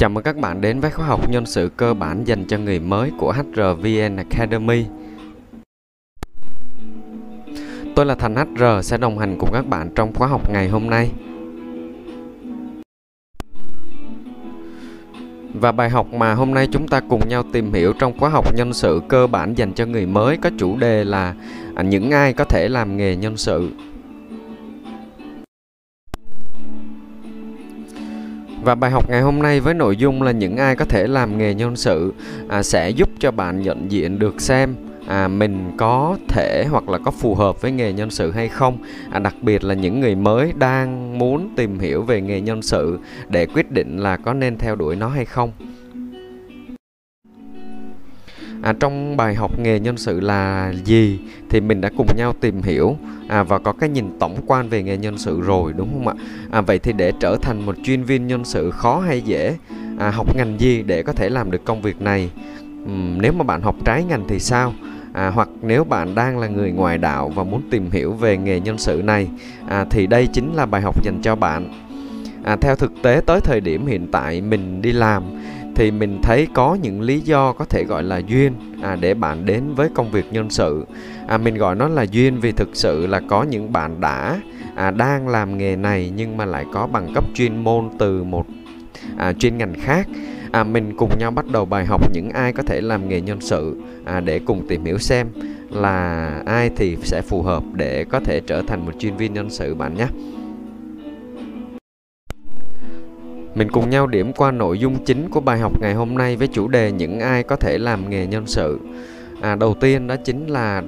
Chào mừng các bạn đến với khóa học nhân sự cơ bản dành cho người mới của HRVN Academy. Tôi là Thành HR sẽ đồng hành cùng các bạn trong khóa học ngày hôm nay. Và bài học mà hôm nay chúng ta cùng nhau tìm hiểu trong khóa học nhân sự cơ bản dành cho người mới có chủ đề là à, những ai có thể làm nghề nhân sự. Và bài học ngày hôm nay với nội dung là những ai có thể làm nghề nhân sự à, sẽ giúp cho bạn nhận diện được xem à, mình có thể hoặc là có phù hợp với nghề nhân sự hay không. À, đặc biệt là những người mới đang muốn tìm hiểu về nghề nhân sự để quyết định là có nên theo đuổi nó hay không à, trong bài học nghề nhân sự là gì thì mình đã cùng nhau tìm hiểu à, và có cái nhìn tổng quan về nghề nhân sự rồi đúng không ạ? À, vậy thì để trở thành một chuyên viên nhân sự khó hay dễ à, học ngành gì để có thể làm được công việc này? Uhm, nếu mà bạn học trái ngành thì sao? À, hoặc nếu bạn đang là người ngoài đạo và muốn tìm hiểu về nghề nhân sự này à, thì đây chính là bài học dành cho bạn. À, theo thực tế tới thời điểm hiện tại mình đi làm thì mình thấy có những lý do có thể gọi là duyên à, để bạn đến với công việc nhân sự. À, mình gọi nó là duyên vì thực sự là có những bạn đã à, đang làm nghề này nhưng mà lại có bằng cấp chuyên môn từ một à, chuyên ngành khác. À, mình cùng nhau bắt đầu bài học những ai có thể làm nghề nhân sự à, để cùng tìm hiểu xem là ai thì sẽ phù hợp để có thể trở thành một chuyên viên nhân sự bạn nhé. Mình cùng nhau điểm qua nội dung chính của bài học ngày hôm nay với chủ đề những ai có thể làm nghề nhân sự. À, đầu tiên đó chính là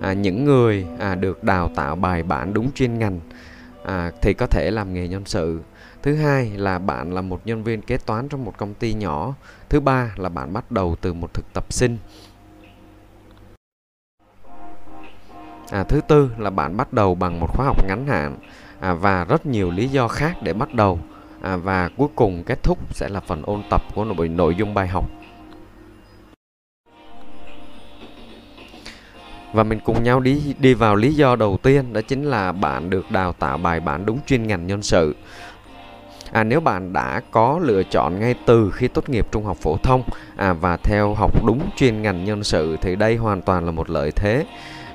à, những người à, được đào tạo bài bản đúng chuyên ngành à, thì có thể làm nghề nhân sự. Thứ hai là bạn là một nhân viên kế toán trong một công ty nhỏ. Thứ ba là bạn bắt đầu từ một thực tập sinh. À, thứ tư là bạn bắt đầu bằng một khóa học ngắn hạn à, và rất nhiều lý do khác để bắt đầu à, và cuối cùng kết thúc sẽ là phần ôn tập của nội, nội dung bài học. Và mình cùng nhau đi đi vào lý do đầu tiên đó chính là bạn được đào tạo bài bản đúng chuyên ngành nhân sự. À, nếu bạn đã có lựa chọn ngay từ khi tốt nghiệp trung học phổ thông à, và theo học đúng chuyên ngành nhân sự thì đây hoàn toàn là một lợi thế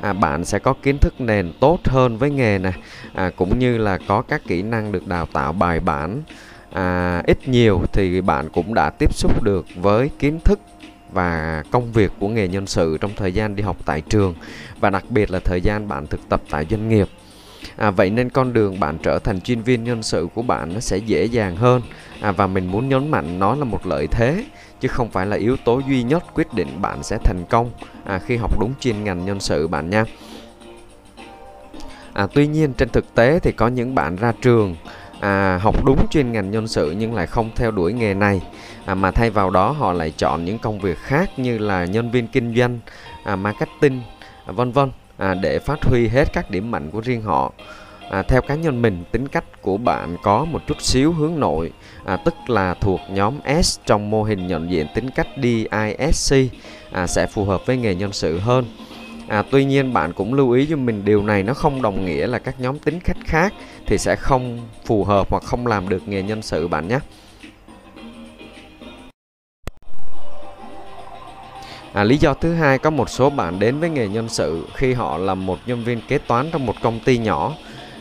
à, bạn sẽ có kiến thức nền tốt hơn với nghề này à, cũng như là có các kỹ năng được đào tạo bài bản. À, ít nhiều thì bạn cũng đã tiếp xúc được với kiến thức và công việc của nghề nhân sự trong thời gian đi học tại trường. Và đặc biệt là thời gian bạn thực tập tại doanh nghiệp à, vậy nên con đường bạn trở thành chuyên viên nhân sự của bạn nó sẽ dễ dàng hơn. À, và mình muốn nhấn mạnh nó là một lợi thế chứ không phải là yếu tố duy nhất quyết định bạn sẽ thành công à, khi học đúng chuyên ngành nhân sự bạn nha. À, tuy nhiên trên thực tế thì có những bạn ra trường à, học đúng chuyên ngành nhân sự nhưng lại không theo đuổi nghề này. À, mà thay vào đó họ lại chọn những công việc khác như là nhân viên kinh doanh à, marketing à, vân vân à, để phát huy hết các điểm mạnh của riêng họ. À, theo cá nhân mình tính cách của bạn có một chút xíu hướng nội à, tức là thuộc nhóm S trong mô hình nhận diện tính cách DISC à, sẽ phù hợp với nghề nhân sự hơn. À, tuy nhiên bạn cũng lưu ý cho mình điều này nó không đồng nghĩa là các nhóm tính cách khác thì sẽ không phù hợp hoặc không làm được nghề nhân sự bạn nhé. À, lý do thứ hai có một số bạn đến với nghề nhân sự khi họ là một nhân viên kế toán trong một công ty nhỏ.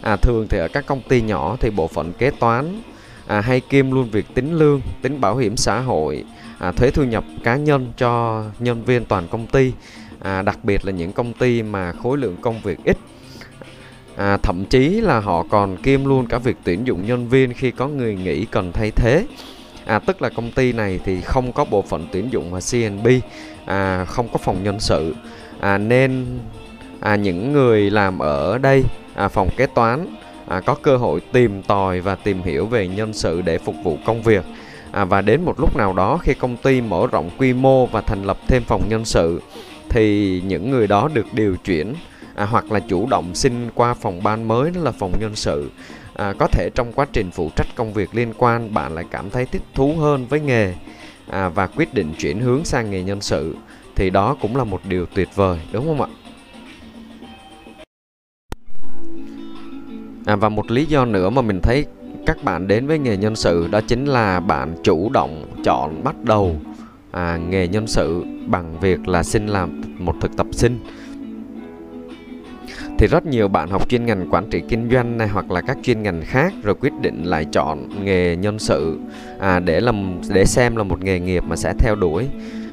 À, thường thì ở các công ty nhỏ thì bộ phận kế toán à, hay kiêm luôn việc tính lương, tính bảo hiểm xã hội, à, thuế thu nhập cá nhân cho nhân viên toàn công ty. À, đặc biệt là những công ty mà khối lượng công việc ít à, thậm chí là họ còn kiêm luôn cả việc tuyển dụng nhân viên khi có người nghỉ cần thay thế à, tức là công ty này thì không có bộ phận tuyển dụng và CNB à, không có phòng nhân sự. À, nên à, những người làm ở đây à, phòng kế toán à, có cơ hội tìm tòi và tìm hiểu về nhân sự để phục vụ công việc. À, và đến một lúc nào đó khi công ty mở rộng quy mô và thành lập thêm phòng nhân sự thì những người đó được điều chuyển à, hoặc là chủ động xin qua phòng ban mới đó là phòng nhân sự à, có thể trong quá trình phụ trách công việc liên quan bạn lại cảm thấy thích thú hơn với nghề à, và quyết định chuyển hướng sang nghề nhân sự thì đó cũng là một điều tuyệt vời đúng không ạ? À, và một lý do nữa mà mình thấy các bạn đến với nghề nhân sự đó chính là bạn chủ động chọn bắt đầu à, nghề nhân sự bằng việc là xin làm một thực tập sinh thì rất nhiều bạn học chuyên ngành quản trị kinh doanh này hoặc là các chuyên ngành khác rồi quyết định lại chọn nghề nhân sự à, để làm để xem là một nghề nghiệp mà sẽ theo đuổi.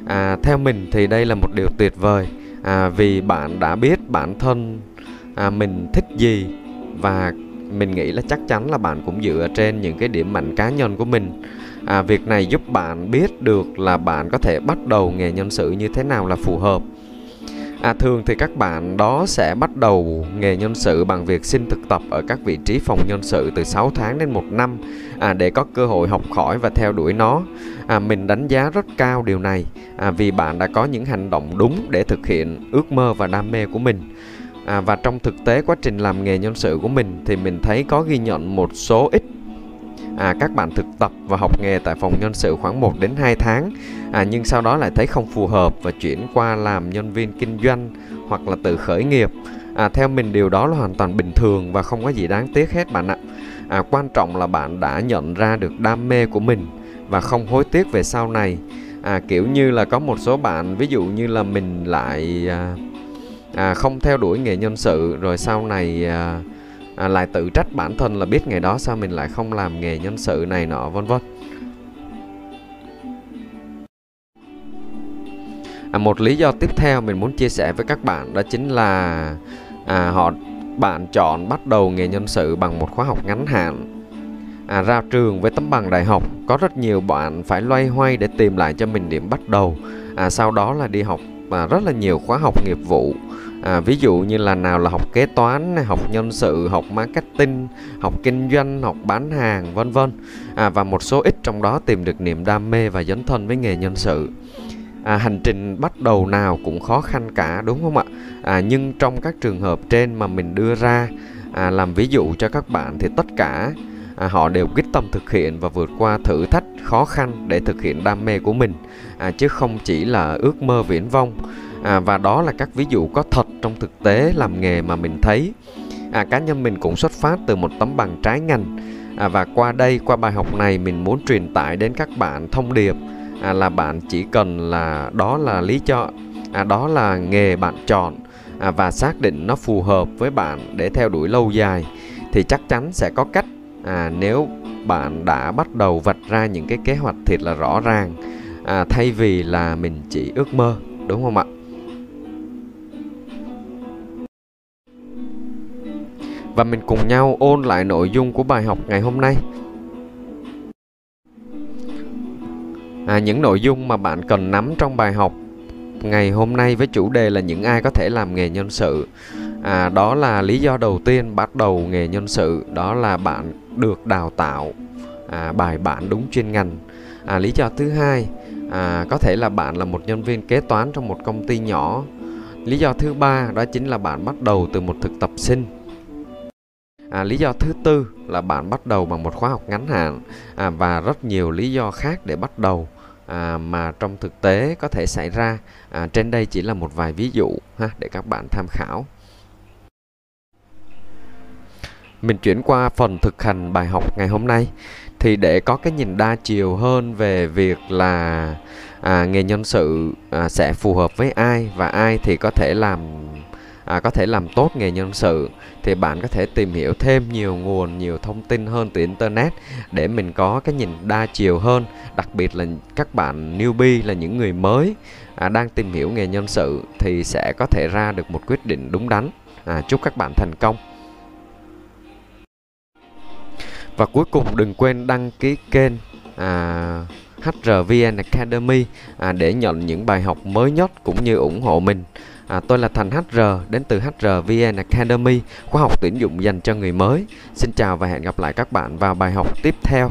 À, theo mình thì đây là một điều tuyệt vời à, vì bạn đã biết bản thân à, mình thích gì và mình nghĩ là chắc chắn là bạn cũng dựa trên những cái điểm mạnh cá nhân của mình. À, việc này giúp bạn biết được là bạn có thể bắt đầu nghề nhân sự như thế nào là phù hợp. À, thường thì các bạn đó sẽ bắt đầu nghề nhân sự bằng việc xin thực tập ở các vị trí phòng nhân sự từ 6 tháng đến 1 năm à, để có cơ hội học hỏi và theo đuổi nó. À, mình đánh giá rất cao điều này à, vì bạn đã có những hành động đúng để thực hiện ước mơ và đam mê của mình. À, và trong thực tế quá trình làm nghề nhân sự của mình thì mình thấy có ghi nhận một số ít à, các bạn thực tập và học nghề tại phòng nhân sự khoảng 1 đến 2 tháng. À, nhưng sau đó lại thấy không phù hợp và chuyển qua làm nhân viên kinh doanh hoặc là tự khởi nghiệp. À, theo mình điều đó là hoàn toàn bình thường và không có gì đáng tiếc hết bạn ạ. À, quan trọng là bạn đã nhận ra được đam mê của mình và không hối tiếc về sau này. À, kiểu như là có một số bạn ví dụ như là mình lại à, à, không theo đuổi nghề nhân sự rồi sau này à, à, lại tự trách bản thân là biết ngày đó sao mình lại không làm nghề nhân sự này nọ vân vân. À, một lý do tiếp theo mình muốn chia sẻ với các bạn đó chính là à, họ bạn chọn bắt đầu nghề nhân sự bằng một khóa học ngắn hạn. À, ra trường với tấm bằng đại học có rất nhiều bạn phải loay hoay để tìm lại cho mình điểm bắt đầu. À, sau đó là đi học à, rất là nhiều khóa học nghiệp vụ à, ví dụ như là nào là học kế toán học nhân sự học marketing học kinh doanh học bán hàng vân vân. À, và một số ít trong đó tìm được niềm đam mê và dấn thân với nghề nhân sự. À, hành trình bắt đầu nào cũng khó khăn cả đúng không ạ? À, nhưng trong các trường hợp trên mà mình đưa ra à, làm ví dụ cho các bạn thì tất cả à, họ đều quyết tâm thực hiện và vượt qua thử thách khó khăn để thực hiện đam mê của mình. À, chứ không chỉ là ước mơ viễn vông à, và đó là các ví dụ có thật trong thực tế làm nghề mà mình thấy. À, cá nhân mình cũng xuất phát từ một tấm bằng trái ngành. À, và qua đây qua bài học này mình muốn truyền tải đến các bạn thông điệp. À, là bạn chỉ cần là đó là lý do. À, đó là nghề bạn chọn. À, và xác định nó phù hợp với bạn để theo đuổi lâu dài thì chắc chắn sẽ có cách. À, nếu bạn đã bắt đầu vạch ra những cái kế hoạch thiệt là rõ ràng à, thay vì là mình chỉ ước mơ đúng không ạ? Và mình cùng nhau ôn lại nội dung của bài học ngày hôm nay. À, những nội dung mà bạn cần nắm trong bài học ngày hôm nay với chủ đề là những ai có thể làm nghề nhân sự. À, đó là lý do đầu tiên bắt đầu nghề nhân sự, đó là bạn được đào tạo à, bài bản đúng chuyên ngành. À, lý do thứ hai à, có thể là bạn là một nhân viên kế toán trong một công ty nhỏ. Lý do thứ ba đó chính là bạn bắt đầu từ một thực tập sinh À, lý do thứ tư là bạn bắt đầu bằng một khóa học ngắn hạn à, và rất nhiều lý do khác để bắt đầu à, mà trong thực tế có thể xảy ra. À, trên đây chỉ là một vài ví dụ ha để các bạn tham khảo. Mình chuyển qua phần thực hành bài học ngày hôm nay thì để có cái nhìn đa chiều hơn về việc là à, nghề nhân sự à, sẽ phù hợp với ai và ai thì có thể làm à, có thể làm tốt nghề nhân sự thì bạn có thể tìm hiểu thêm nhiều nguồn nhiều thông tin hơn từ internet để mình có cái nhìn đa chiều hơn. Đặc biệt là các bạn newbie là những người mới à, đang tìm hiểu nghề nhân sự thì sẽ có thể ra được một quyết định đúng đắn. À, chúc các bạn thành công. Và cuối cùng đừng quên đăng ký kênh à, HRVN Academy à, để nhận những bài học mới nhất cũng như ủng hộ mình. À, tôi là Thành HR đến từ HRVN Academy, khóa học tuyển dụng dành cho người mới. Xin chào và hẹn gặp lại các bạn vào bài học tiếp theo.